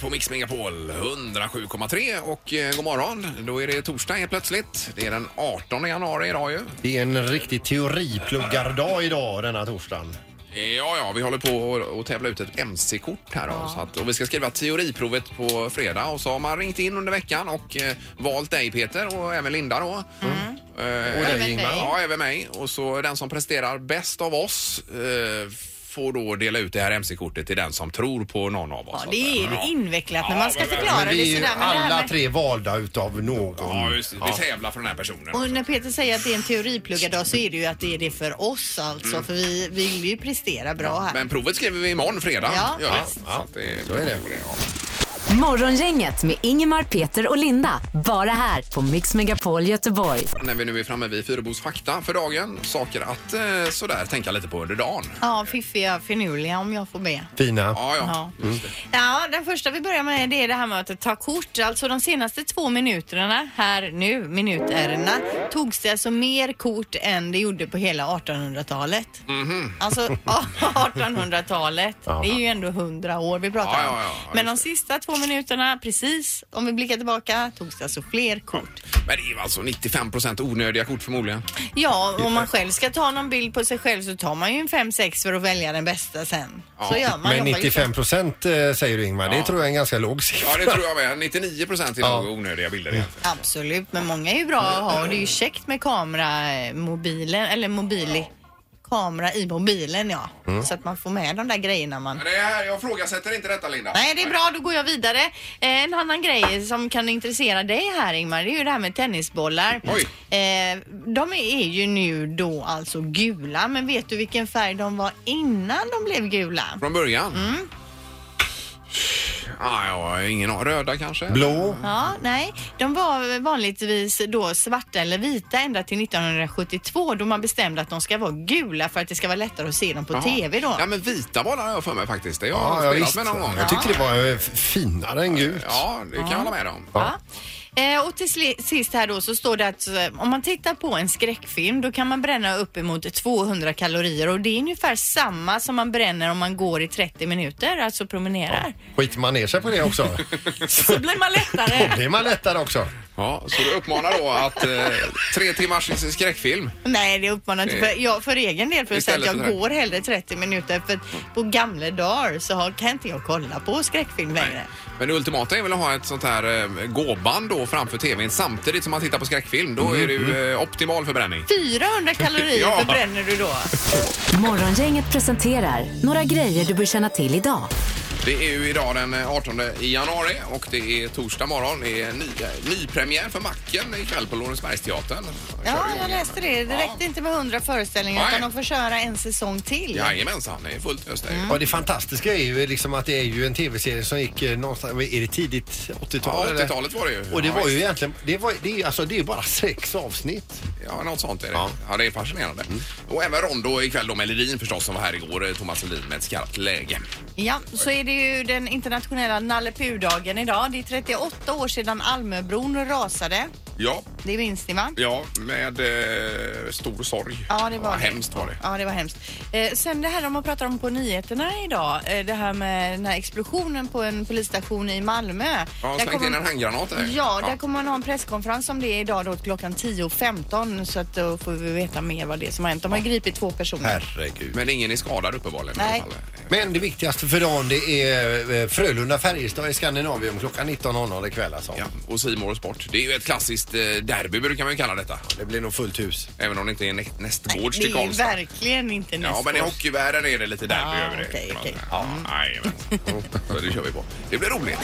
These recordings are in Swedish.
på Mix Megapol 107,3 och eh, god morgon. Då är det torsdag helt plötsligt. Det är den 18 januari idag ju. Det är en riktig teoripluggardag idag denna torsdagen. Ja, ja, vi håller på att- att tävla ut ett MC-kort här då. Så att, och vi ska skriva teoriprovet på fredag och så har man ringt in under veckan och eh, valt dig Peter och även Linda då. Eh, Och dig Även Ingmar. dig. Ja, även mig. Och så den som presterar bäst av oss eh, får då dela ut det här MC-kortet till den som tror på någon av oss. Ja, det är Ja. invecklat när Ja, man ska förklara Men det vi är ju sådär. Men det här alla med... tre valda utav någon. Ja, just, det. vi tävlar för den här personen. Och när Peter säger att det är en teoripluggardag så är det ju att det är det för oss alltså. För vi vill ju prestera bra här. Men provet skriver vi imorgon fredag. Ja, gör vi. visst. Så att det, Så är det. Ja. Morgongänget med Ingemar, Peter och Linda. Bara här på Mix Megapol Göteborg. När vi nu är framme vid Fyrebos fakta för dagen. Saker att eh, sådär tänka lite på under dagen. Ja, fiffiga finurliga om jag får be. Fina. Ja, ja. Ja. ja, den första vi börjar med det är det här med att ta kort. Alltså de senaste två minuterna, här nu, minuterna, togs det alltså mer kort än det gjorde på hela 1800-talet. Alltså 1800-talet, det är ju ändå 100 år vi pratar Ja, om. ja, ja, Men de just det. sista två minuterna, precis, om vi blickar tillbaka, togs det alltså fler kort. Men det är ju alltså 95% onödiga kort förmodligen. Ja, om man själv ska ta någon bild på sig själv så tar man ju en 5-6 för att välja den bästa sen. Så gör man. Men jobbar ju 95 procent säger du Ingmar, det tror jag är en ganska låg siffra. Ja, det tror jag med. 99 är Ja. nog onödiga bilder egentligen. Absolut, men många är ju bra att ha och det är ju käckt med kameramobilen eller mobili. Kamera i mobilen ja. Mm. Så att man får med de där grejerna man... Det här, jag ifrågasätter inte detta Linda. Nej, det är bra. Då går jag vidare. Eh, En annan grej som kan intressera dig här Ingmar, det är ju det här med tennisbollar. Oj. Eh, de är ju nu då alltså gula, men vet du vilken färg de var innan de blev gula? Från början? Mm. Ah, ja, ingen aning. Röda kanske? Blå. Ja, nej. De var vanligtvis då svarta eller vita ända till 1972 då man bestämde att de ska vara gula för att det ska vara lättare att se dem på Jaha. TV då. Ja, men vita bollar har jag för mig faktiskt. Det har jag Ja, ja, spelat med någon gång. Jag tyckte det var eh, finare än gult. Ja, det kan jag hålla med om. Ja. Eh, och till sist här då så står det att eh, om man tittar på en skräckfilm då kan man bränna uppemot 200 kalorier och det är ungefär samma som man bränner om man går i 30 minuter, alltså promenerar. Skiter man ner sig på det också? Så blir man Då lättare. blir man lättare också. Ja, så du uppmanar då att eh, tre timmars skräckfilm. Nej, det uppmanar inte. För, jag, för egen del för att säga att jag går hellre 30 minuter för att på gamla dagar så har, kan inte jag kolla på skräckfilm längre. Men det ultimata är väl att ha ett sånt här eh, gåband då framför tvn samtidigt som man tittar på skräckfilm. Då är det ju eh, optimal förbränning. 400 kalorier Ja. förbränner du då. Morgongänget presenterar några grejer du bör känna till idag. Det är ju idag den eh, 18 januari och det är torsdag morgon. Det är ny, nypremiär för Macken ikväll på Lorensbergsteatern. Ja, igång jag läste det. Det räckte inte med 100 föreställningar Nej. utan de får köra en säsong till. Jajamensan, det är fullt ös där. Ja, det fantastiska är ju liksom att det är ju en tv-serie som gick eh, någonstans, är det tidigt 80-tal? Ja, eller? 80-talet var det ju. Och det Ja, var ju visst. egentligen, det, var, det, är, alltså, det är bara sex avsnitt. Ja, något sånt är det. Ja. Ja, det är fascinerande. Och även Rondo ikväll då med Ledin förstås som var här igår. eh, Thomas Ledin med ett skarpt läge. Ja, så är det ju den internationella Nalle Puh-dagen idag. Det är 38 år sedan Almöbron rasade. Ja, Det minns ni va? ja med eh, stor sorg. Ja, det var det. Hemskt var det. Ja, det var hemskt. Eh, sen det här de har pratat om på nyheterna idag, eh, det här med den här explosionen på en polisstation i Malmö. Ja, Där kommer- in en handgranat där. Ja, där kommer man ha en presskonferens om det idag då klockan 10.15 så att då får vi veta mer vad det är som har hänt. De har ju gripit två personer. Herregud. Men ingen är skadad uppenbarligen. i Nej. alla fall. Men det viktigaste för dagen det är eh, Frölunda-Färjestad i Skandinavium klockan 19.00 ikväll alltså. Ja, och Simor Sport. Det är ju ett klassiskt eh, derby brukar man ju kalla detta. Det blir nog fullt hus. Även om det inte är nä- nästgårds det till är Karlstad. verkligen inte nästa Ja, men i år. hockeyvärlden är det lite derby Ja, över det. okej, kan man okej. säga. Ja, jajamän. Så det kör vi på. Det blir roligt.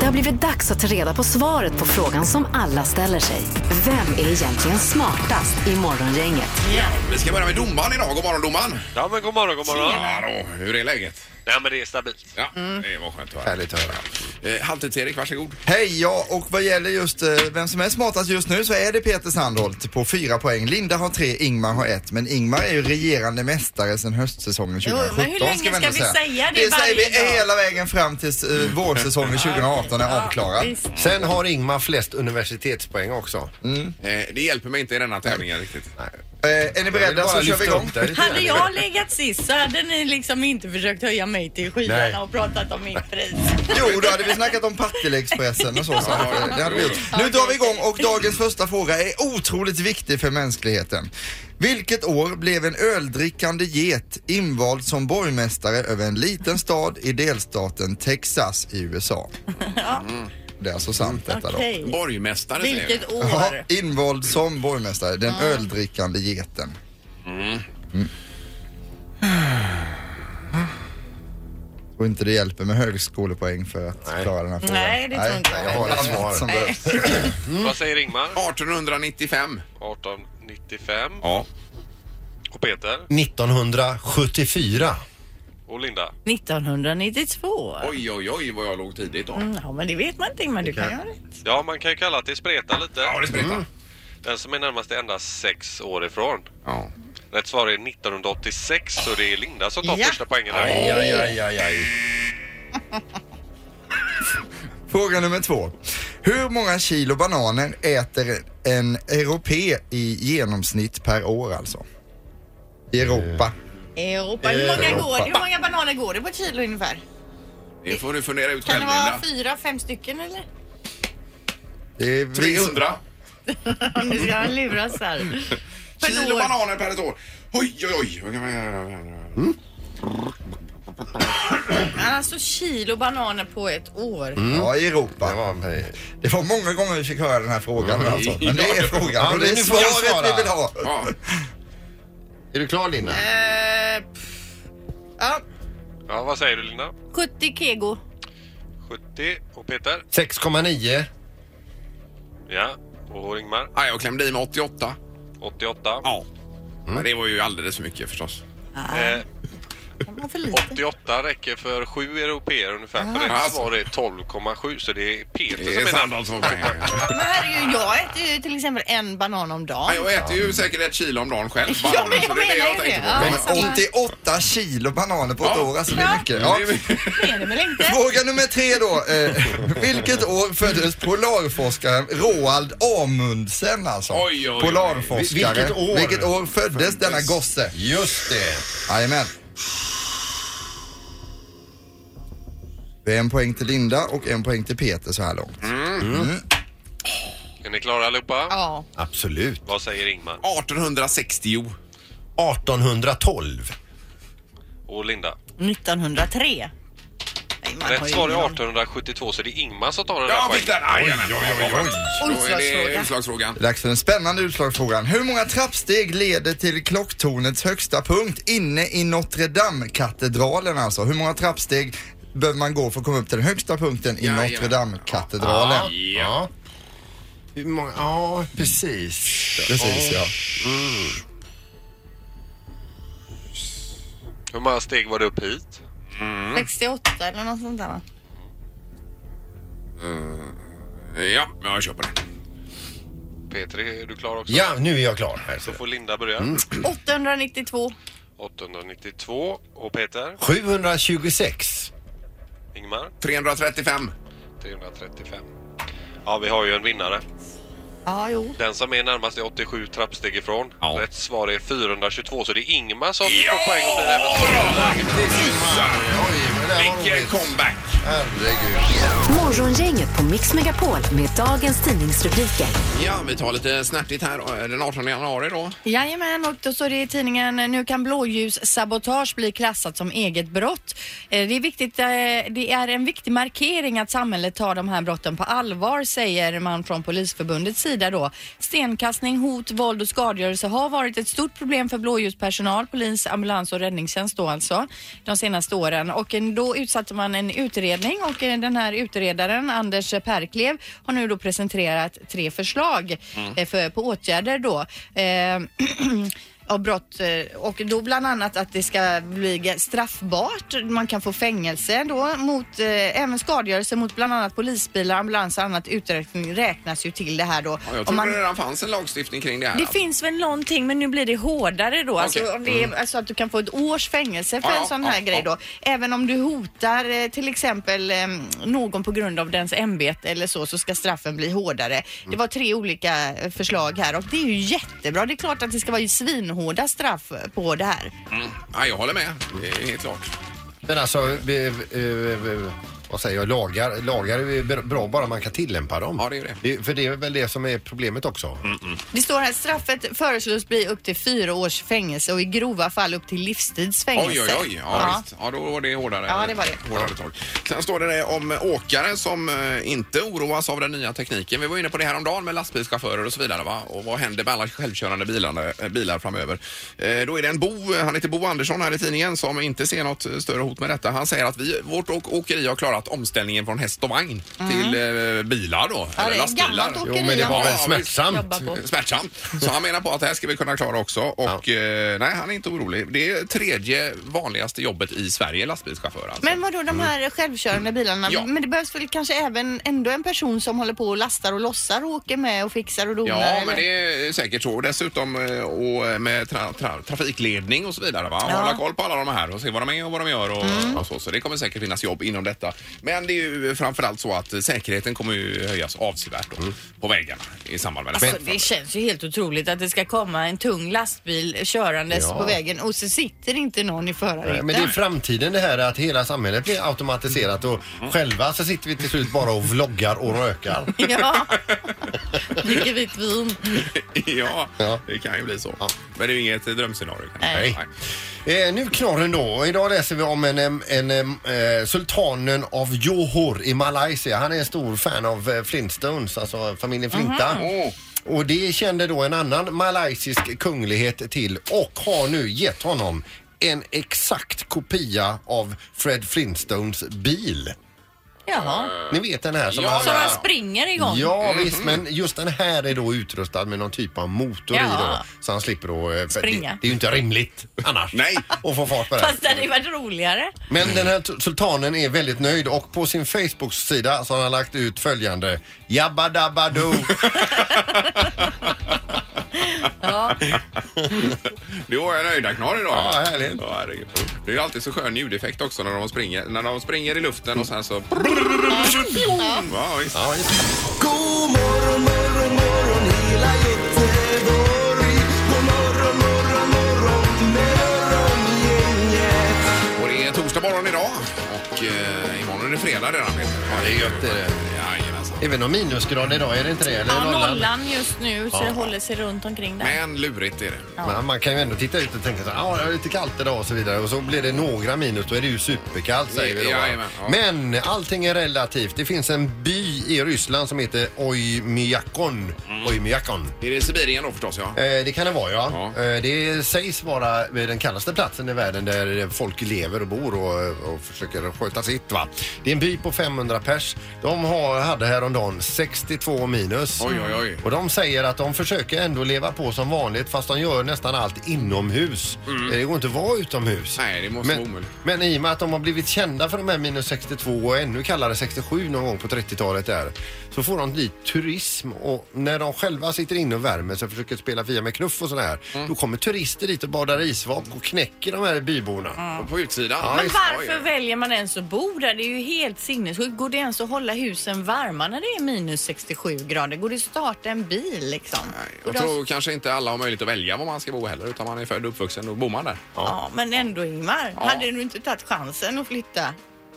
Det har blivit dags att ta reda på svaret på frågan som alla ställer sig. Vem är egentligen smartast i Morgongänget? Ja, vi ska börja med domaren idag. God morgon domaren. Ja men god morgon, god morgon. Ja, då. Hur är läget? Ja men det är stabilt. Ja, det var skönt att höra. Härligt att höra. Eh, Halvtids-Erik, varsågod. Hej, ja, och vad gäller just eh, vem som är smartast just nu så är det Peter Sandholt på fyra poäng. Linda har tre, Ingmar har ett. Men Ingmar är ju regerande mästare sedan höstsäsongen Jo, 2017. men hur länge ska vi säga det Det säger vi dag? hela vägen fram tills uh, vårsäsongen 2018 är avklarad. Visst. Sen har Ingmar flest universitetspoäng också. Eh, det hjälper mig inte i denna tävlingen riktigt. Eh, Eh, är ni beredda så kör vi igång. Hade jag legat sist så hade ni liksom inte försökt höja mig till Nej. skyarna och pratat om mitt pris. Jo, då hade vi snackat om Partille-Expressen och så. så att, det hade vi gjort. Nu drar vi igång och dagens första fråga är otroligt viktig för mänskligheten. Vilket år blev en öldrickande get invald som borgmästare över en liten stad i delstaten Texas i USA? Mm. Det är alltså sant detta då. Okej. Borgmästare säger vi. Vilket Ja, år? invald som borgmästare, den öldrickande geten. Mm. Och inte det hjälper med högskolepoäng för att Nej. klara den här frågan. Nej, det tror inte jag. jag har ett svar som behövs. Vad säger Ingmar? 1895. 1895. Ja. Och Peter? 1974. Och Linda? 1992. Oj, oj, oj vad jag låg tidigt då. Mm, Ja, men det vet man inte men du kan göra rätt. Ja, man kan ju kalla att det spretar lite. Ja, det spretar. Den som är närmast är endast sex år ifrån. Ja. Rätt svar är 1986 så det är Linda som tar Ja. första poängen här. Aj, aj, aj, aj, aj. Fråga nummer två. Hur många kilo bananer äter en europé i genomsnitt per år alltså? I Europa. Europa. Hur många, Europa. går, hur många bananer går det på ett kilo ungefär? Det får du fundera ut Kan själv det vara Linda. fyra, fem stycken eller? Det är vi- 300 Nu ska han luras här. Per kilo år. bananer per ett år. Oj, oj, oj. Alltså kilo bananer på ett år. Ja, i Europa. Det var, Det var många gånger vi fick höra den här frågan alltså. Men det är frågan Ja, och det är svaret vi vill ha. Ja. är du klar Linda? Pff. ja, Ja, vad säger du Linda? 70 kego. 70 och Peter? 6,9. Ja. Och Ingmar? Ja, jag klämde i med 88. 88. Ja. Men det var ju alldeles för mycket förstås. Eh, Det var för lite. 88 räcker för sju europeer ungefär. För rätt Alltså. svar är 12,7 så det är Peter Det som är är Sandholt närmast. som pengar. Men herregud, jag äter ju till exempel en banan om dagen. Ja, jag äter ju säkert ett kilo om dagen själv. Ja, men jag så det är det menar jag ju tänkte det. på. Men- Men 88 kilo bananer på ett Ja. år, alltså det är mycket. Ja. Det är- Det är det väl inte? Fråga nummer tre då. Eh, vilket år föddes polarforskaren Roald Amundsen alltså? Oj, oj, oj. Polarforskare. Vilket år? Vilket år föddes denna gosse? Just det. Jajamän. Det är en poäng till Linda och en poäng till Peter så här långt. Är ni klara allihopa? Ja. Absolut. Vad säger Ingmar? 1860. 1812. Och Linda? 1903. Nej, man har Rätt ju svar är ingen aning. 1872 så det är Ingmar som tar den där Ja, fick poängen. den! Jajamän. Då är det Utslagsfråga. utslagsfrågan. Det är dags för den spännande utslagsfrågan. Hur många trappsteg leder till klocktornets högsta punkt inne i Notre Dame-katedralen alltså? Hur många trappsteg behöver man gå för att komma upp till den högsta punkten i Jajamän. Notre Dame-katedralen? Ja. Hur många? Ja, precis. Precis ja. Hur många steg var det upp hit? 68 eller något sånt där va? Ja, jag köper det. Peter, är du klar också? Ja, nu är jag klar. Här, så. Får Linda börja. Mm. 892. 892 och Peter? 726. Ingmar? 335. 335. Ja, vi har ju en vinnare. Ja, jo. Den som är närmast är 87 trappsteg ifrån. Ja. Rätt svar är 422 så det är Ingmar som får poäng och blir även Vilken comeback! Herregud. Morgongänget på Mix Megapol med dagens tidningsrubriker. Ja, vi tar lite snärtigt här. Den 18 januari då. Jajamän, och då står det i tidningen nu kan blåljussabotage bli klassat som eget brott. Eh, Det är, viktigt, eh, det är en viktig markering att samhället tar de här brotten på allvar säger man från Polisförbundets sida då. Stenkastning, hot, våld och skadegörelse har varit ett stort problem för blåljuspersonal, polis, ambulans och räddningstjänst då alltså de senaste åren och eh, då utsatte man en utredning och eh, den här utredaren Anders Perklev har nu då presenterat tre förslag eh, för, på åtgärder då. Av brott eh, och då bland annat att det ska bli straffbart. Man kan få fängelse då mot eh, även skadegörelse mot bland annat polisbilar, ambulans och annat uträkning räknas ju till det här då. Ja, jag Om tror man- det redan fanns en lagstiftning kring det här. det finns väl någonting men nu blir det hårdare då. Alltså, Okej. om det är, alltså att du kan få ett års fängelse för Ja, en sån ja, här ja, grej då. Även om du hotar eh, till exempel eh, någon på grund av dens ämbete eller så, så ska straffen bli hårdare. Det var tre olika förslag här och det är ju jättebra. Det är klart att det ska vara ju svinhårda straff på det här. Mm. Ja, jag håller med. Det är helt klart. Men alltså, eh, eh, vad säger jag, lagar, lagar är br- bra bara man kan tillämpa dem. Ja, det är det. För det är väl det som är problemet också. Det står här straffet föreslås bli upp till fyra års fängelse och i grova fall upp till livstidsfängelse. Oj, oj, oj. Ja, Visst. ja, då var det hårdare. Ja, det var det. Hårdare tag. Sen står det om åkare som eh, inte oroas av den nya tekniken. Vi var inne på det här om dagen med lastbilschaufförer och så vidare. Va? Och vad händer med alla självkörande bilarna, eh, bilar framöver? Eh, då är det en Bo, han heter Bo Andersson här i tidningen, som inte ser något större hot med detta. Han säger att vi, vårt åk- åkeri har klarat omställningen från häst och vagn till eh, bilar då. Mm. Ja, eller det är ett lastbilar. gammalt åkeri. Jo, men det var väl smärtsamt. På. Smärtsamt. Så han menar på att det här ska vi kunna klara också. Och eh, nej, han är inte orolig. Det är tredje vanligaste jobbet i Sverige, lastbilschaufför alltså. Men vadå de här självkörande bilarna? Ja. Men det behövs väl kanske även ändå en person som håller på och lastar och lossar och åker med och fixar och donar? Ja, eller? men det är säkert så. Dessutom eh, och med tra tra trafikledning och så vidare. Va? Mm. Hålla koll på alla de här och se vad de är och vad de gör och, och så. Så det kommer säkert finnas jobb inom detta. Men det är ju framförallt så att säkerheten kommer ju höjas avsevärt då, på vägarna i samband med. Alltså, det känns ju helt otroligt att det ska komma en tung lastbil körandes Ja. på vägen och så sitter inte någon i förarhytten. Men det är framtiden det här att hela samhället blir automatiserat och själva så sitter vi till slut bara och vloggar och rökar. Ja, dricker vitt vin. ja, Ja. det kan ju bli så. Ja. Men det är ju inget drömscenario. kanske. Nej. Eh, nu knorren då. Idag läser vi om en, en, em, eh, sultanen av Johor i Malaysia. Han är en stor fan av eh, Flintstones, alltså familjen Flinta. Åh. Och det kände då en annan malaysisk kunglighet till och har nu gett honom en exakt kopia av Fred Flintstones bil. Jaha. Ni vet den här som Ja. Så han springer igång? Ja visst, men just den här är då utrustad med någon typ av motor i Ja. då. Så han slipper då... eh, för Springa. Det, det är ju inte rimligt annars. Nej. Att få fart på det. Fast det hade ju varit roligare. Men den här sultanen är väldigt nöjd och på sin Facebook-sida så har han lagt ut följande Jabba dabba do. Ja. Du har en nöjdaknar idag. Ja, härligt. Ja, herregud. det är ju alltid så skön ljudeffekt också när de springer. När de springer i luften och sen så... Ja, visst. Ja, just. God morgon, morgon, morgon hela Göteborg. God morgon, morgon, morgon med morgongänget. Och det är torsdag morgon idag och eh, imorgon är det fredag redan Peter. Ja, det är gött, det är det. Det är väl någon minusgrad idag, är det inte det? Eller Ja, nollan? nollan just nu så det håller sig runt omkring där. Men lurigt är det. Men man kan ju ändå titta ut och tänka så här, ja det är lite kallt idag och så vidare och så blir det några minus, då är det ju superkallt säger vi då. va? Jajamän, ja. Men allting är relativt. Det finns en by i Ryssland som heter Oymyakon. Mm. Oymyakon. Är det Sibirien då förstås ja? Eh, det kan det vara ja. Ja. Eh, det sägs vara den kallaste platsen i världen där folk lever och bor och, och försöker sköta sitt va. Det är en by på 500 pers. De har, hade häromdagen 62 minus. Oj, oj, oj. Och de säger att de försöker ändå leva på som vanligt fast de gör nästan allt inomhus. Eh, Det går inte att vara utomhus. Mm. Nej, det måste vara men, omöjligt. men i och med att de har blivit kända för de här minus 62 och ännu kallare 67 någon gång på 30-talet där så får de dit turism och när de själva sitter inne och värmer sig och försöker spela Fia med knuff och sådär Mm. då kommer turister dit och badar isvak och knäcker de här byborna. Och På utsidan? Ja, Men varför väljer man ens att bo där? Det är ju helt sinnessjukt. Går det ens att hålla husen varma när det är minus 67 grader? Går det att starta en bil liksom? Nej, jag att- tror kanske inte alla har möjlighet att välja var man ska bo heller utan man är född och uppvuxen och bor man där. Ja, men ändå Ingmar. Ja. Hade du inte tagit chansen att flytta?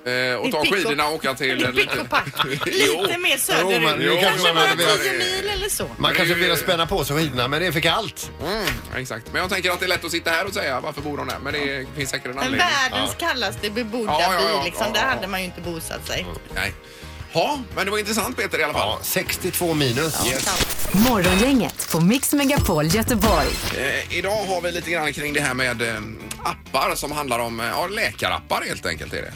Eh, och ta skidorna och åka till... Pack. Lite mer söderut. Jo, men det kanske kanske man bara hade velat- 10 mil eller så. Man kanske vill spänna på sig skidorna men det är för kallt. Mm, exakt. Men jag tänker att det är lätt att sitta här och säga varför bor de där? Men det finns säkert en Men anledning. världens kallaste bebodda Ja, ja, ja, by liksom. ja, Där ja. hade man ju inte bosatt sig. Nej. Ja, men det var intressant Peter i alla fall. Ja, 62 minus. Morgongänget på Mix Megapol Göteborg. Eh, idag har vi lite grann kring det här med eh, appar som handlar om eh, ja, läkarappar helt enkelt. Är det.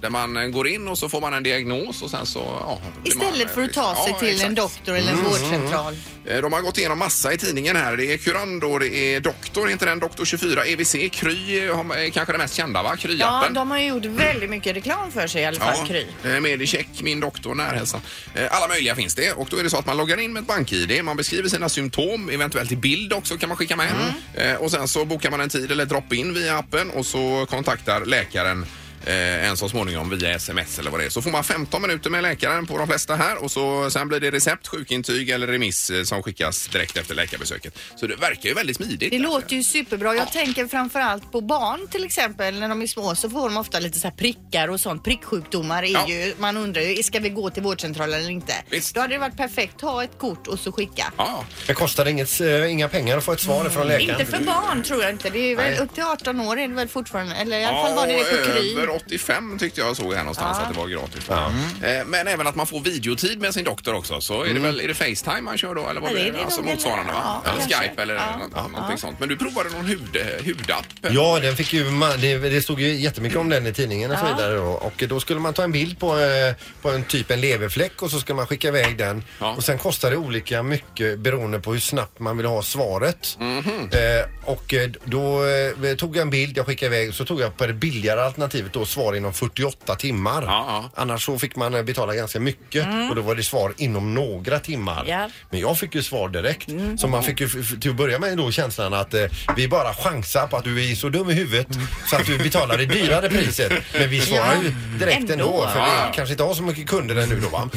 Där man eh, går in och så får man en diagnos och sen så... Ja, blir man, Istället för att ta sig Ja, till en exakt. doktor eller en vårdcentral. Eh, De har gått igenom massa i tidningen här. Det är Curando, det är Doktor, inte den Doktor 24, EVC, Kry har- är kanske det mest kända va? Ja, Kry-appen. de har ju gjort väldigt mycket reklam för sig i alla fall, Kry. eh, Medicheck, Min doktor, Närhälsan. Eh, Alla möjliga finns det. Och då är det så att man loggar in med ett bank-id, man beskriver sina symptom, eventuellt i bild också kan man skicka med. Mm. Eh, Och sen så bokar man en tid eller drop-in via appen och så kontaktar läkaren eh, en så småningom via sms eller vad det är. Så får man 15 minuter med läkaren på de flesta här och så sen blir det recept, sjukintyg eller remiss eh, som skickas direkt efter läkarbesöket. Så det verkar ju väldigt smidigt. Det låter ju superbra. Jag tänker framförallt på barn till exempel. När de är små så får de ofta lite så här prickar och sånt. Pricksjukdomar är Ja. ju, man undrar ju, ska vi gå till vårdcentralen eller inte? Visst. Då hade det varit perfekt, ta ett kort och så skicka. Ja, Det kostar inget, eh, inga pengar att få ett svar från läkaren. Inte för barn tror jag inte. Det är väl upp till 18 år är det väl fortfarande. Eller i alla Ja, fall var det det på Kry. Över 85 tyckte jag såg här någonstans att det var gratis. Eh, Men även att man får videotid med sin doktor också. Så är det väl, är det Facetime man kör då eller vad Ja, det blir är det? det Alltså nog, motsvarande eller? va? Ja, eller kanske. Skype eller Ja. nå- någonting sånt. Men du provade någon hud, hudapp? Ja, den fick ju, ma- det, det stod ju jättemycket om den i tidningen och så vidare då. Och då skulle man ta en bild på, eh, på en typ en leverfläck och så ska man skicka iväg den. Ja. Och sen kostar det olika mycket beroende på hur snabbt man vill ha svaret. Mhm. Eh, och eh, då eh, tog jag en bild, jag skickade iväg, så tog jag på det billigare alternativet då svar inom 48 timmar. Ja, ja. Annars så fick man eh, betala ganska mycket och då var det svar inom några timmar. Ja. Men jag fick ju svar direkt. Så man fick ju f- till att börja med då känslan att eh, vi bara chansar på att du är så dum i huvudet så att du betalar det dyrare priset. Men vi svarar ju direkt ändå, ändå. för vi kanske inte har så mycket kunder ännu då va.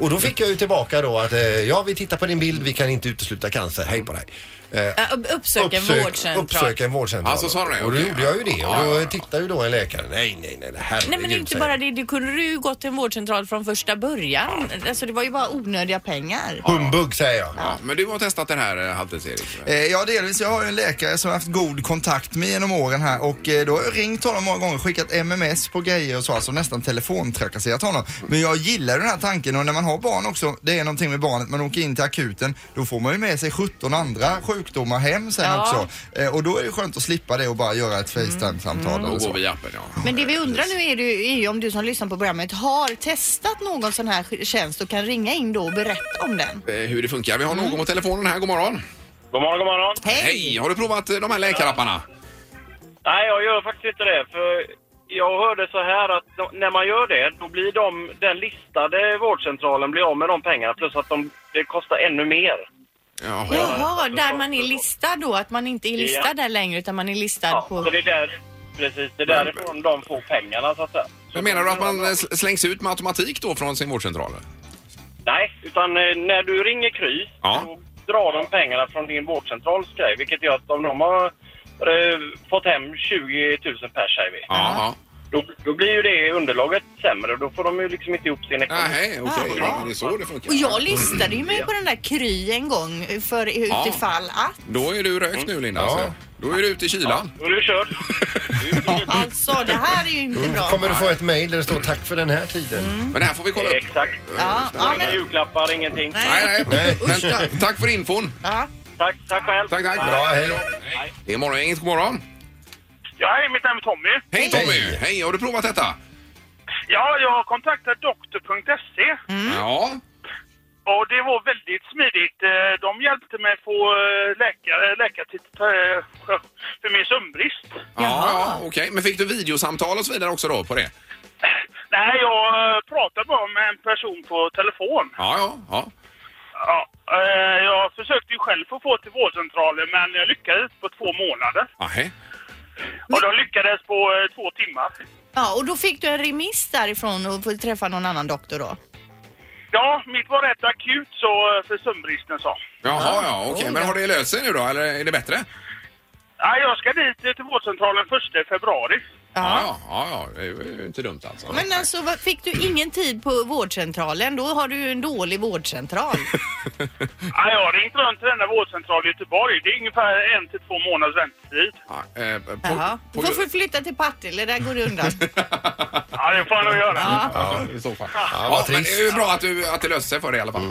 Och då fick jag ju tillbaka då att eh, ja vi tittar på din bild, vi kan inte utesluta cancer, hej på dig. Eh, Ja, upp- Uppsök en vårdcentral. uppsök en vårdcentral. Alltså, sa det? Och då Okej, gjorde ja. jag ju det. Och då tittade ju då en läkare. Nej, nej, nej, herregud. Nej men inte bara det, det kunde du ju gått till en vårdcentral från första början. Alltså det var ju bara onödiga pengar. Humbug säger jag. Ja, men du har testat den här eh, halvtids-Erik? Eh, Ja, delvis. Jag har ju en läkare som jag har haft god kontakt med genom åren här och eh, då har jag ringt honom många gånger, skickat MMS på grejer och så, alltså nästan telefontrakasserat honom. Men jag gillar den här tanken och när man har barn också, det är någonting med barnet, man åker in till akuten, då får man ju med sig 17 andra sjukdomar hem sen Ja. också. Eh, Och då är det skönt att slippa det och bara göra ett Facetime-samtal eller Och gå så. via appen ja. Men det vi undrar nu är, du, är ju om du som lyssnar på programmet har testat någon sån här tjänst och kan ringa in då och berätta om den. Eh, Hur det funkar. Vi har någon på telefonen här, god morgon. God morgon, god morgon. Hej! Hej! Har du provat eh, de här läkarapparna? Nej, jag gör faktiskt inte det. För jag hörde så här att de, när man gör det, då blir de, den listade vårdcentralen blir av med de pengarna plus att de, det kostar ännu mer. Jaha. Jaha, där man är listad då? Att man inte är listad Ja. där längre utan man är listad Ja, på... så det är där, precis, det är därifrån de får pengarna så att säga. Men menar du att man eh, sl- slängs ut med automatik då från sin vårdcentral? Nej, utan eh, när du ringer Kry, Ja. då drar de pengarna från din vårdcentrals grej, vilket gör att om de har eh, fått hem 20 000 pers säger vi. Ja. ja. Då, då blir ju det underlaget sämre och då får de ju liksom inte ihop sin ekonomi. Nej, okej. Ja, det är så det funkar. Och jag listade ju mig på den där Kry en gång för utifall att. Då är du rökt nu Linda. Ja. alltså. Då är du ute i kylan. Då är du körd. Alltså det här är ju inte bra. Kommer du få ett mejl där det står tack för den här tiden. Men det här får vi kolla upp. Exakt. Ja, ja, Inga men, julklappar, ingenting. Nej, nej. Nej. Men, ta- tack för infon. ja. Tack, tack själv. Tack, tack. Bra, hej. Det är morgongänget. God morgon. Ja, hej, mitt namn är Tommy. Hej Tommy! Hej, har du provat detta? Ja, jag har kontaktat doktor.se Ja. Och det var väldigt smidigt. Eh, De hjälpte mig att få eh, läkare, läkartid eh, för min sömnbrist. Ja, ja okej. Men fick du videosamtal och så vidare också då på det? Nej, jag pratade bara med en person på telefon. Ja, ja. ja. Ja, jag försökte ju själv få få till vårdcentralen men jag lyckades på två månader. Ahä. Och de lyckades på två timmar. ja, och då fick du en remiss därifrån och få träffa någon annan doktor då? Ja, mitt var rätt akut så eh, för sömnbristen sa. Jaha, ja, okej. Men har det löst sig nu då, eller är det bättre? Ja, jag ska dit till vårdcentralen 1 februari. Ja, ja, ja, ja. det är ju inte dumt alltså. Men alltså vad- fick du ingen tid på vårdcentralen då har du ju en dålig vårdcentral. Ja, jag har ringt runt till denna vårdcentral i Göteborg. Det är ungefär en till två månaders väntetid. Ja, eh, på, Jaha. på, Du får flytta till Partille, där går det undan. Ja, det får jag nog göra. Ja, ja, i så fall. Ja, Ja, vad men det är ju bra att, du, att det löste sig för dig i alla fall.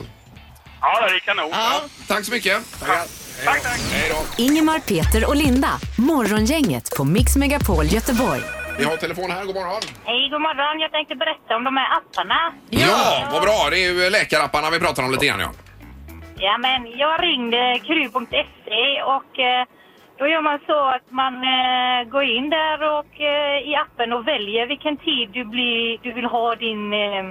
det är kanon. Ja. Tack så mycket. Tack, Tack, tack. Hej då. Ingemar, Peter och Linda. Morgongänget på Mix Megapol Göteborg. Vi har telefon här, god morgon. Hej, god morgon. Jag tänkte berätta om de här apparna. Ja, vad bra. Det är ju läkarapparna vi pratar om lite grann ja. Ja, men jag ringde kry.se och eh, då gör man så att man eh, går in där och eh, i appen och väljer vilken tid du, blir, du vill ha din eh,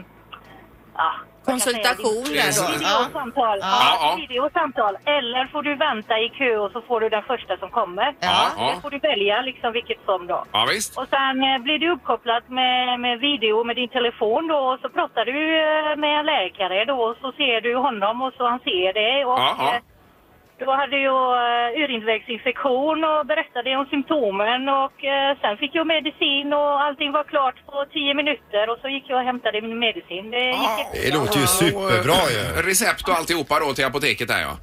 ja, vad kan jag säga, Konsultation din- där då. Ja. Videosamtal. Ja. Ja. Ja, videosamtal. Eller får du vänta i kö och så får du den första som kommer. Ja, ja. får du välja liksom vilket som då. Ja, visst. Och sen eh, blir du uppkopplad med, med video med din telefon då och så pratar du eh, med en läkare då och så ser du honom och så han ser dig och Ja, ja. eh, då hade jag uh, urinvägsinfektion och berättade om symptomen och eh, sen fick jag medicin och allting var klart på 10 minuter och så gick jag och hämtade min medicin. Det jättebra. Det låter ju superbra ju. Recept och alltihopa då till apoteket där ja.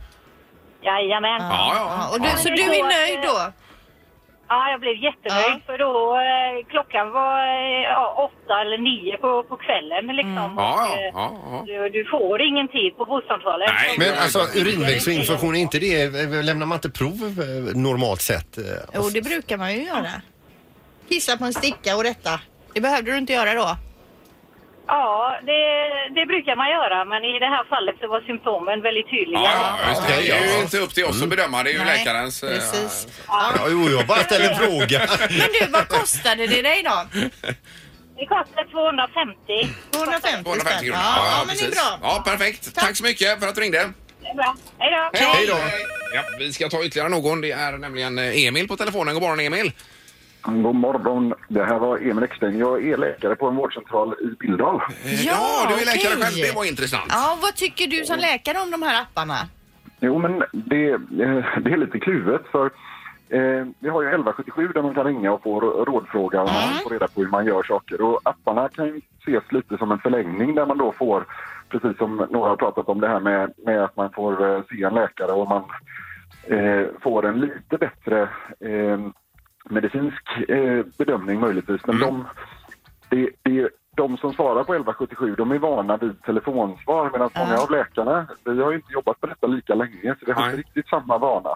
Jajamän. Ja, ja. Ja, och du, så du är nöjd då? Ja, jag blev jättenöjd för då eh, klockan var eh, ja, åtta eller nio på, på kvällen liksom. Mm. Ja, Och, ja, eh, ja, ja. Du, du får ingen tid på vårdcentralen. Nej, Men alltså urinvägsinfektion, är inte det, lämnar man inte prov eh, normalt sett? eh, Jo, det brukar man ju göra. Kissa på en sticka och detta. Det behövde du inte göra då? Ja, det, det brukar man göra, men i det här fallet så var symptomen väldigt tydliga. Ja, ja, just det. Det är ju inte upp till oss att bedöma. Det är ju Nej, läkarens... eh, Precis. Ja, jo, jag bara ställer en fråga. Men du, vad kostade det dig då? Det kostar 250. 250 250 spänn. kronor. Ja, ja, men det är precis. bra. Ja, perfekt. Tack så mycket för att du ringde. Det är bra. Hej då! Hej då. Ja, vi ska ta ytterligare någon. Det är nämligen eh, Emil på telefonen. God morgon Emil. God morgon. Det här var Emil Eksten. Jag är läkare på en vårdcentral i Billdal. Ja, du är läkare okej. själv. Det var intressant. Ja, vad tycker du som läkare om de här apparna? Jo, men det, eh, det är lite kluvet för eh, vi har ju 1177 där man kan ringa och få rå- rådfråga och man får reda på hur man gör saker. Och apparna kan ju ses lite som en förlängning där man då får, precis som några har pratat om det här med, med att man får eh, se en läkare och man eh, får en lite bättre eh, medicinsk eh, bedömning möjligtvis. Men de, det, det, de som svarar på 1177 de är vana vid telefonsvar medan många av läkarna, vi har ju inte jobbat på detta lika länge så vi har inte riktigt samma vana.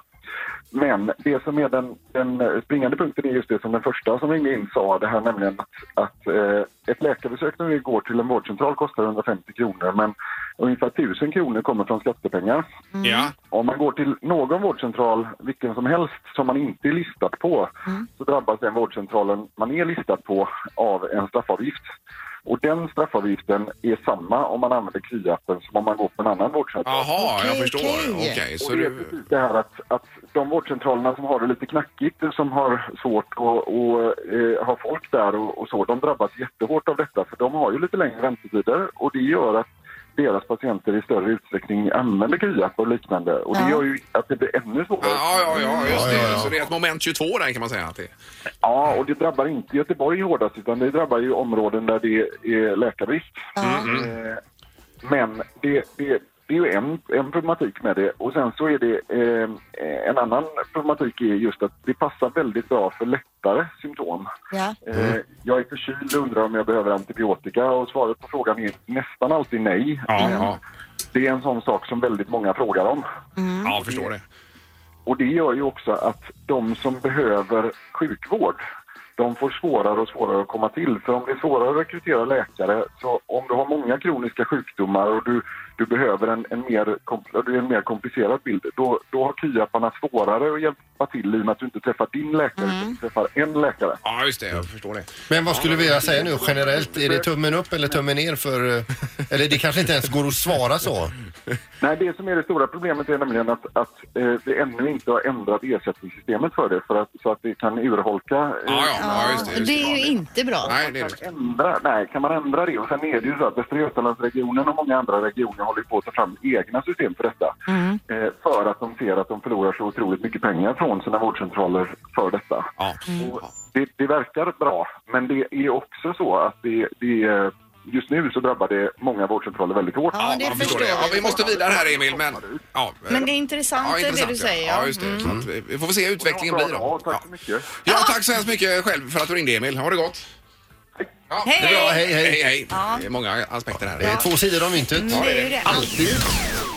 Men det som är den, den springande punkten är just det som den första som ringde in sa, det här nämligen att, att eh, ett läkarbesök när vi går till en vårdcentral kostar 150 kronor men ungefär 1000 kronor kommer från skattepengar. Ja. Om man går till någon vårdcentral, vilken som helst, som man inte är listad på, så drabbas den vårdcentralen man är listad på av en straffavgift. Och den straffavgiften är samma om man använder Kry-appen som om man går på en annan vårdcentral. Jaha, jag förstår. okej. Okej, så Och det är du... precis det här att, att de vårdcentralerna som har det lite knackigt, som har svårt att och, eh, ha folk där och, och så, de drabbas jättehårt av detta för de har ju lite längre väntetider och det gör att deras patienter i större utsträckning använder Kry-app och liknande och det gör ju att det blir ännu svårare. Ja, ja, ja, just det. ja, ja. Så det är ett moment 22 där kan man säga att det. Ja, och det drabbar inte Göteborg hårdast utan det drabbar ju områden där det är läkarbrist. Eh, men det, det, det är ju en, en problematik med det och sen så är det eh, en annan problematik är just att det passar väldigt bra för lättare symptom. Ja. Eh, jag är förkyld och undrar om jag behöver antibiotika och svaret på frågan är nästan alltid nej. Ja. Det är en sån sak som väldigt många frågar om. Ja, jag förstår det. Och det gör ju också att de som behöver sjukvård, de får svårare och svårare att komma till. För om det är svårare att rekrytera läkare, så om du har många kroniska sjukdomar och du, du behöver en, en, mer, du en mer komplicerad bild, då, då har KY-apparna svårare att hjälpa till i och med att du inte träffar din läkare, utan du träffar en läkare. Ja, just det. Jag förstår det. Men vad skulle vi vilja säga nu generellt? Är det tummen upp eller tummen ner för... eh, Eller det kanske inte ens går att svara så? Nej, det som är det stora problemet är nämligen att, att eh, vi ännu inte har ändrat ersättningssystemet för det, för att, så att det kan urholka... eh, Ja, ja, ja just det. Just Det är ju inte bra. Nej, det är det. kan ändra, nej, kan man ändra det? Och sen är det ju så att Västra Götalandsregionen och många andra regioner håller på att ta fram egna system för detta. Eh, för att de ser att de förlorar så otroligt mycket pengar från sina vårdcentraler för detta. Ja. Och det, det verkar bra, men det är också så att det, det just nu så drabbar det många vårdcentraler väldigt hårt. Ja, det jag förstår det. Ja, vi. måste vidare här Emil, men... Ja, Men det är intressant, det intressant, du säger. Ja, Ja. ja just det. Mm. Vi- får se hur utvecklingen Ja, blir då. tack Ja. så mycket. ja, tack så hemskt mycket själv för att du ringde Emil. Ha det gott. Ja, Hej, det är bra. hej. hej, hej. Ja. Det är många aspekter här. Det är två sidor av myntet. Mm, det är det. Alltid.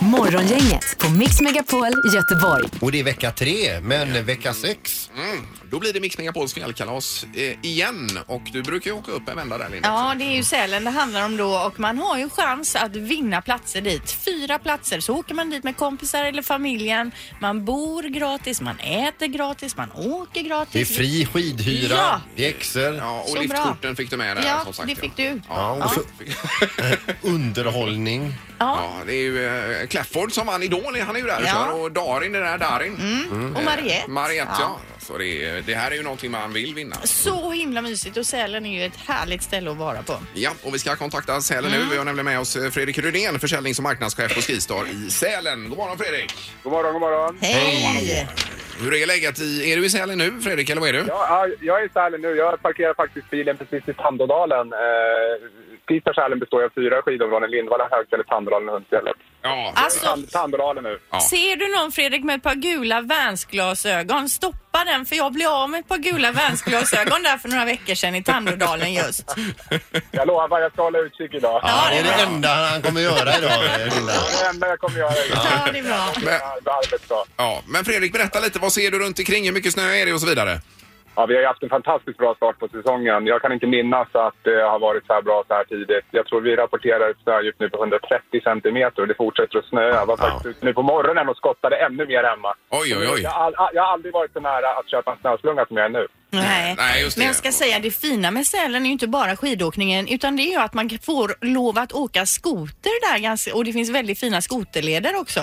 Morgongänget på Mix Megapol Göteborg. Och det är vecka tre, men vecka sex. Mm. Då blir det Mix Megapols fjällkalas eh, igen och du brukar ju åka upp en vända där Linda. Ja, det är ju Sälen det handlar om då och man har ju chans att vinna platser dit. Fyra platser, så åker man dit med kompisar eller familjen. Man bor gratis, man äter gratis, man åker gratis. Det är fri skidhyra, Ja. pjäxor, Ja, och Så bra. liftkorten fick du med där Ja, som sagt. det fick du. ja, och så underhållning. Ja, det är ju eh, Clafford som vann Idol, han är ju där och Ja. kör och Darin är där, Darin. Mm. Och Mariette. Mariette, ja. Ja. Så det, är, det här är ju någonting man vill vinna. Så himla mysigt och Sälen är ju ett härligt ställe att vara på. Ja, och vi ska kontakta Sälen Mm. nu. Vi har nämligen med oss eh, Fredrik Rydén, försäljnings och marknadschef på Skistar i Sälen. God morgon Fredrik! God morgon, god morgon. Hej! Hur är läget? I, är du i Sälen nu Fredrik, eller vad är du? Ja, ja, jag är i Sälen nu. Jag parkerar faktiskt bilen precis i Tandådalen. Eh, Skistar Sälen består av fyra skidområden. Lindvallen, Högfjället, Tandådalen och Hundsfjället. Ja, Alltså, Tand- Tandådalen nu. Ja. ser du någon Fredrik med ett par gula Vans-glasögon, stoppa den för jag blev av med ett par gula Vans-glasögon där för några veckor sedan i Tandådalen just. Jag lovar, jag ska hålla utkik idag. Ja, det är det enda han kommer göra idag, eh, Linda. Det är det enda jag kommer göra idag. Ja, det är bra. Men, Arbetsdag. ja, men Fredrik, berätta lite. Vad ser du runt omkring? Hur mycket snö är det och så vidare? Ja, vi har ju haft en fantastiskt bra start på säsongen. Jag kan inte minnas att det har varit så här bra så här tidigt. Jag tror vi rapporterar ett snödjup nu på 130 centimeter och det fortsätter att snöa. Jag var faktiskt ute nu på morgonen och skottade ännu mer hemma. Oj, oj, oj. Jag, har all, jag har aldrig varit så nära att köpa en snöslunga som jag är nu. Nej. Nej, just det. Men jag ska säga det fina med Sälen är ju inte bara skidåkningen utan det är ju att man får lov att åka skoter där ganska, och det finns väldigt fina skoterleder också.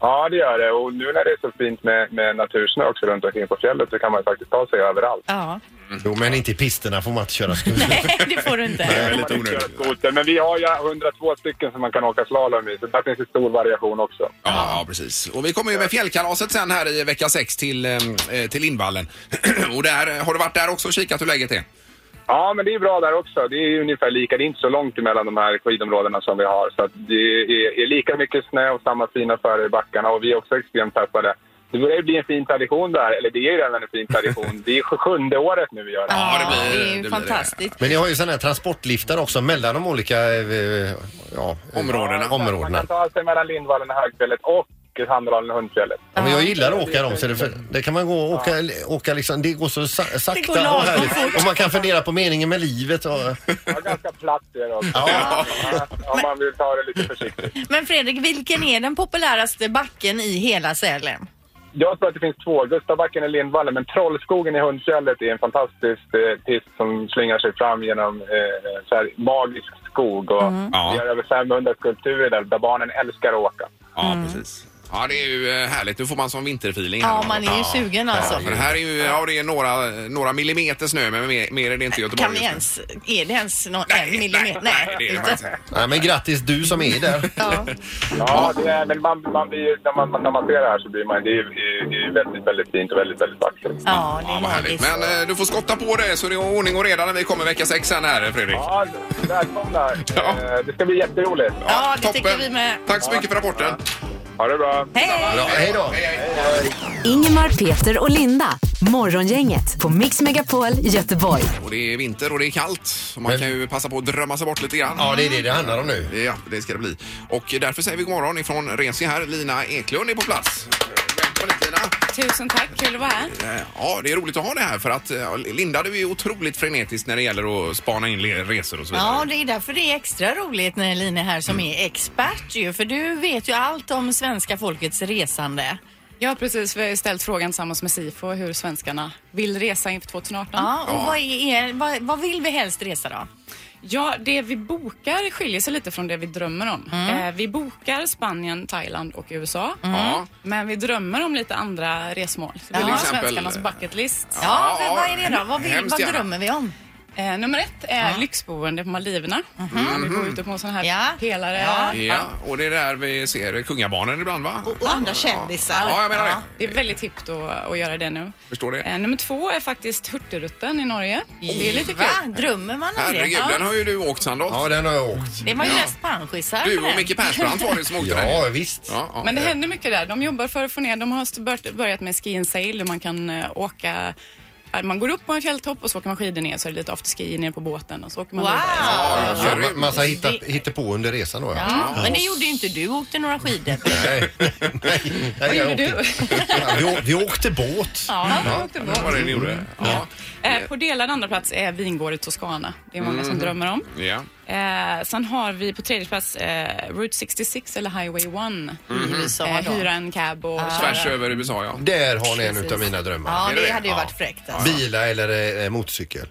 Ja, det gör det. Och nu när det är så fint med, med natursnö också runt omkring på fjället så kan man ju faktiskt ta sig överallt. Ja, Jo, men inte i pisterna får man inte köra skoter. nej det får du inte. är lite Man kan onödigt. skoter. Men vi har ju 102 stycken som man kan åka slalom i, så där finns det stor variation också. Ja, ja, precis. Och vi kommer ju med fjällkalaset sen här i vecka 6 till, eh, till Lindvallen. och där, har du varit där också och kikat hur läget är? Ja, men det är bra där också. Det är ungefär lika. Det är inte så långt emellan de här skidområdena som vi har. Så att det är, är lika mycket snö och samma fina förare i backarna. Och vi är också extremt peppade. Det börjar bli en fin tradition där. Eller det är ju redan en fin tradition. Det är sjunde året nu vi gör det. Ja, det blir- det är det ju fantastiskt. Men ni har ju sådana här transportliftar också mellan de olika eh, ja, Områdena. Man områdena. kan ta sig mellan Lindvallen och Högfjället och Tandådalen och Hundfjället. Ja, men jag gillar att åka dem, så det, för, det kan man gå och åka, åka liksom, det går så sa, sakta går lagom och härligt. fort. Och man kan fundera på meningen med livet. Och, Ja, ganska platt är det också. Ja. Om man vill ta det lite försiktigt. Men Fredrik, vilken är den populäraste backen i hela Sälen? Jag tror att det finns två. Gustavbacken i Lindvallen, men Trollskogen i Hundfjället är en fantastisk eh, pist som slingar sig fram genom eh, så här, magisk skog. Och Ja. Vi har över 500 skulpturer där, där barnen älskar att åka. Ja, precis. Ja, det är ju eh, härligt. Nu får man som vinterfeeling. här Ja, man är ju sugen alltså. Ja, det här är ju ja, det är några, några millimeter snö, men mer, mer är det inte i Göteborg Kan vi just nu. ens, är det ens någon, Nej, en millimeter? nej, det är det faktiskt inte. nej, men grattis du som är där. Ja. Ja, det är, men man, man blir, när, man, när man ser det här så blir man... Det är, är, är väldigt, väldigt fint och väldigt, väldigt vackert. ja, det Ja, är vad härligt. magiskt. Men eh, du får skotta på det så det är ordning och reda när vi kommer vecka 6 sen här, Fredrik. Ja, välkomna. Ja. Eh, Det ska bli jätteroligt. Ja, det toppen. tycker vi med. Tack så mycket för rapporten. Ha det bra. Hej! Bra, hej då. Ingemar, Peter och Linda. Morgongänget på Mix Megapol Göteborg. Och det är vinter och det är kallt. Man kan ju passa på att drömma sig bort lite grann. Ja, det är det det handlar om nu. Ja, det ska det bli. Och därför säger vi god morgon ifrån Resi här. Lina Eklund är på plats. Lina. Tusen tack, kul att vara här. Eh, Ja, det är roligt att ha det här för att eh, Linda du är ju otroligt frenetisk när det gäller att spana in le- resor och så vidare. Ja, det är därför det är extra roligt när Line är här som är expert ju. För du vet ju allt om svenska folkets resande. Ja, precis. Vi har ju ställt frågan tillsammans med SIFO hur svenskarna vill resa inför 2018. Ja, och Vad, är, vad, vad vill vi helst resa då? Ja, det vi bokar skiljer sig lite från det vi drömmer om. Mm. Eh, vi bokar Spanien, Thailand och USA. Ja. Men vi drömmer om lite andra resmål. Till är exempel- svenskarnas bucket list. Ja, men vad är det då? Vad, vill, vad drömmer vi om? Eh, nummer ett är lyxboende på Maldiverna. Vi bor ute på en sån här Ja. pelare. Ja. Ja, och det är där vi ser kungabarnen ibland va? Och andra kändisar. Ja, jag menar det. Det är väldigt hippt att, att göra det nu. Förstår det. Eh, nummer två är faktiskt Hurtigruten i Norge. Det är lite kul. Va? Drömmer man om Herregud, det? den har ju du åkt Sandholt. Ja, den har jag åkt. Det var ju mest panschisar Du och. Micke Persbrandt var det som åkte den. Ja, visst. Ja, ja. Men det händer mycket där. De jobbar för att få ner, de har börjat- börjat med ski and sail där man kan eh, åka ja, man går upp på en fjälltopp och så åker man skidor ner så är det lite afterski ner på båten och så åker man Wow! vidare. Ja, ma- massa hitta, hittepå under resan då ja. Ja, men det gjorde ju inte du. Åkte några skidor. Nej, nej, Vad jag gjorde du? vi, vi åkte båt. Ja, jag åkte Vad var det ni gjorde? Ja. Eh, på delad andra plats är vingård i Toscana. Det är många som drömmer om. ja. Eh, sen har vi på tredje plats eh, Route 66 eller Highway 1. USA Eh, hyra en cab och Tvärs köra. över USA ja. Där har ni en utav mina drömmar. Ja, Är det det det? hade ju Ja. varit fräckt. Alltså. Bila eller eh, motorcykel.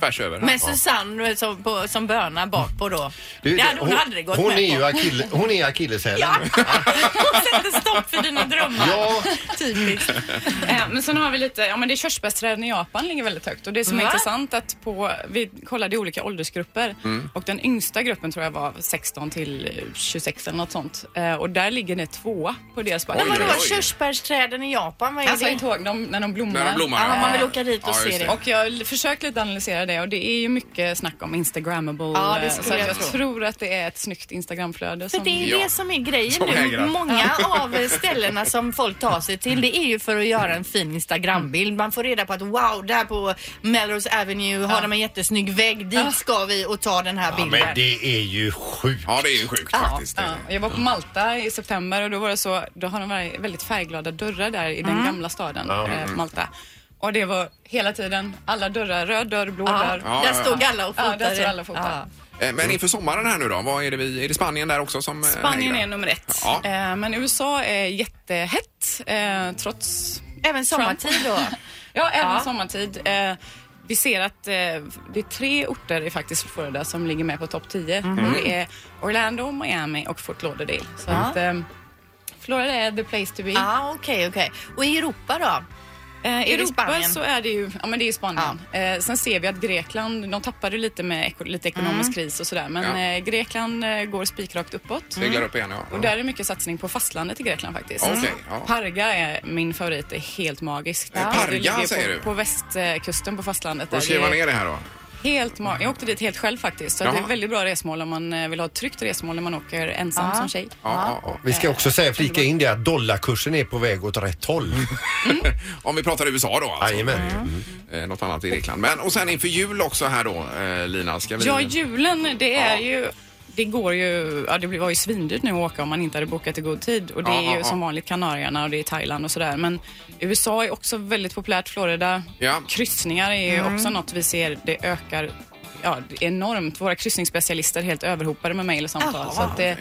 Tvärs över. Men Susanne som, på, som bönar bak på då. Du, det hade hon, aldrig gått hon med är ju på. akille, hon är akilleshälen. Ja, hon sätter stopp för dina drömmar. Ja. Typiskt. Eh, men sen har vi lite, ja men det är körsbärsträden i Japan ligger väldigt högt och det som är Va? intressant att på, vi kollade i olika åldersgrupper Mm. och den yngsta gruppen tror jag var 16 till 26 eller något sånt eh, och där ligger det tvåa på deras Men back. vadå, oj. körsbärsträden i Japan, vad är Alltså det? inte ihåg dem när de blommar. När de blommar. Ja, man vill åka dit och Ja, se det. det. Och jag försökt lite analysera det och det är ju mycket snack om instagrammable. Ja, det eh, så jag jag tro. tror att det är ett snyggt instagramflöde. För Som... det är Ja. det som är grejen Som nu. hägrar. Många av ställena som folk tar sig till det är ju för att göra en fin Instagrambild. Man får reda på att wow, där på Melrose Avenue har de en jättesnygg vägg. Dit ska vi och ta den här Ja, bilden. men det är ju sjukt. Ja, det är ju sjukt faktiskt. Ja, jag var på Malta i september och då var det så, då har de väldigt- väldigt färgglada dörrar där i den gamla staden eh, på Malta. Och det var hela tiden alla dörrar, röd dörr, blå Ja, dörr. Ja, där ja, stod alla och Ja, fotade. där stod alla och fotade. Ja. Eh, Men inför sommaren här nu då, vad är det vi, är det Spanien där också som eh, Spanien hägrar? är nummer ett. Ja. Eh, men USA är jättehett eh, trots Även sommartid då? Ja, även Ja. sommartid. Eh, vi ser att eh, det är tre orter i faktiskt Florida som ligger med på topp 10. Mhm. Och det är Orlando, Miami och Fort Lauderdale. Så Ja. att, eh, Florida är the place to be. Ja, okej, okej. Och i Europa då? Eh, Är det Europa Spanien? så är det ju, ja men det är Spanien. Eh, sen ser vi att Grekland, de tappade lite med eko, lite ekonomisk Mm. kris och sådär. Men Ja. eh, Grekland eh, går spikrakt uppåt. Seglar upp igen ja. Och där är det mycket satsning på fastlandet i Grekland faktiskt. Okej, ja. Parga är min favorit, det är helt magiskt. Ja. Det Parga, ligger säger på, du? På västkusten på fastlandet. Då skriver det man ner det här då. Helt ma- jag åkte dit helt själv faktiskt. Så det är Jaha. ett väldigt bra resmål om man eh, vill ha ett tryggt resmål när man åker ensam Ja. som tjej. Ja, ja, ja. Vi ska också säga, flika in det att dollarkursen är på väg åt rätt håll. Om vi pratar USA då alltså. Jajamän. Eh, Något annat i Grekland. Men och sen inför jul också här då, eh, Lina, ska vi... Ja, julen det är Ja. ju det går ju, ja det var ju svindyrt nu att åka om man inte hade bokat i god tid. Och det Ja, är ju ja. som vanligt Kanarierna och det är Thailand och sådär. Men USA är också väldigt populärt, Florida. Kryssningar är ju också något vi ser, det ökar ja, enormt. Våra kryssningsspecialister är helt överhopade med mejl och samtal. Jaha, så det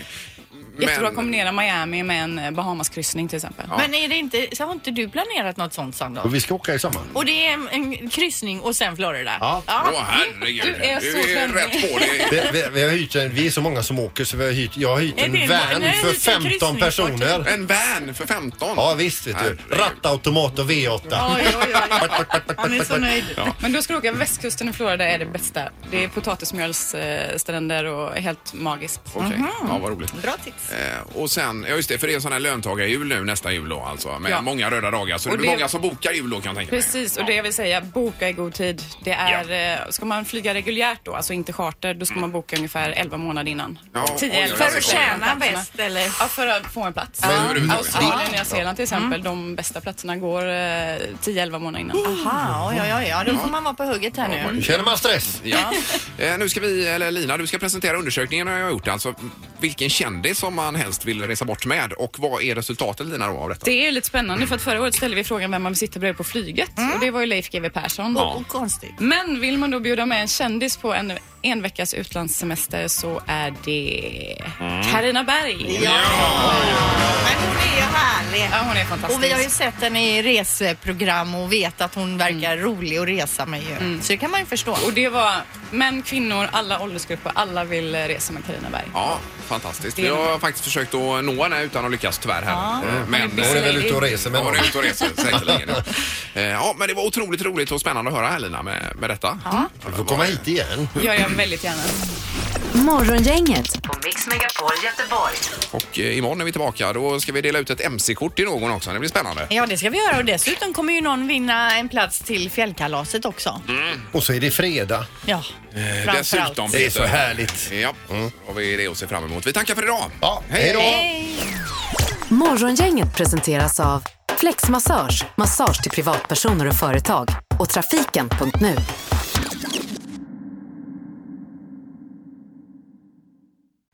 jättebra att kombinera Miami med en eh, Bahamaskryssning till exempel. Men är det inte, så har inte du planerat något sånt Sandra? Och vi ska åka i sommar. Och det är en, en kryssning och sen Florida? Ja. Åh herregud. Du är så spännande. rätt på det. Vi, vi, vi, har hyrt en, vi är så många som åker så vi har hyrt, jag har hyrt en en- van har för hyrt en 15 kryssningsfartyg? personer. En van för 15? Ja visst vet du. Rattautomat och V8. Oj, oj, oj. Han är så nöjd. Men då ska du åka västkusten i Florida är det bästa. Det är potatismjölsstränder och helt magiskt. Okej, ja vad roligt. Bra tips. Eh, och sen, ja just det, för det är sån här löntagarjul nu nästa jul då alltså. Med Ja. många röda dagar. Så Och det blir det- många som bokar jul då kan jag tänka mig. Precis, och det jag vill säga, boka i god tid. Det är, eh, ska man flyga reguljärt då, alltså inte charter, då ska man boka ungefär 11 månader innan. Ja, 10, oj, oj, 11 oj. För att tjäna bäst eller? Ja, för att få en plats. Men överhuvudtaget. Australien, Nya Zeeland till exempel, de bästa platserna går eh, 10-11 månader innan. Aha, oj, oj, oj. Ja, då får man vara på hugget här nu. Känner man stress? Ja. Eh, nu ska vi, eller Lina, du ska presentera undersökningen jag har gjort. Alltså vilken kändis som man helst vill resa bort med och vad är resultatet Lina då av detta? Det är lite spännande för att förra året ställde vi frågan vem man vill sitta bredvid på flyget och det var ju Leif GW Persson. Konstigt. Men vill man då bjuda med en kändis på en, en veckas utlandssemester så är det Carina Berg. Ja. Men hon är ju härlig. Ja, hon är fantastisk. Och vi har ju sett henne i reseprogram och vet att hon verkar rolig att resa med ju. Så det kan man ju förstå. Och det var män, kvinnor, alla åldersgrupper, alla vill eh, resa med Carina Berg. Ja, fantastiskt. Vi har faktiskt försökt att nå henne utan att lyckas tyvärr här. Eh, Men, Hon är är väl ute och reser med Ja, hon någon. är ute och reser säkerligen. Ja. Eh, ja, men det var otroligt roligt och spännande att höra här Lina med, med detta. Du får komma hit igen. gör jag väldigt gärna. Morgongänget på Mix Megapol Göteborg. Och eh, imorgon är vi tillbaka. Då ska vi dela ut ett MC-kort till någon också. Det blir spännande. Ja, det ska vi göra och dessutom kommer ju någon vinna en plats till fjällkalaset också. Och så är det fredag. Ja, Eh, Dessutom. Det är så Peter. härligt. Ja, och vi är det att se fram emot. Vi tackar för idag. Ja, Hej hej då. Hej! Morgongänget presenteras av Flexmassage, massage till privatpersoner och företag och trafiken.nu.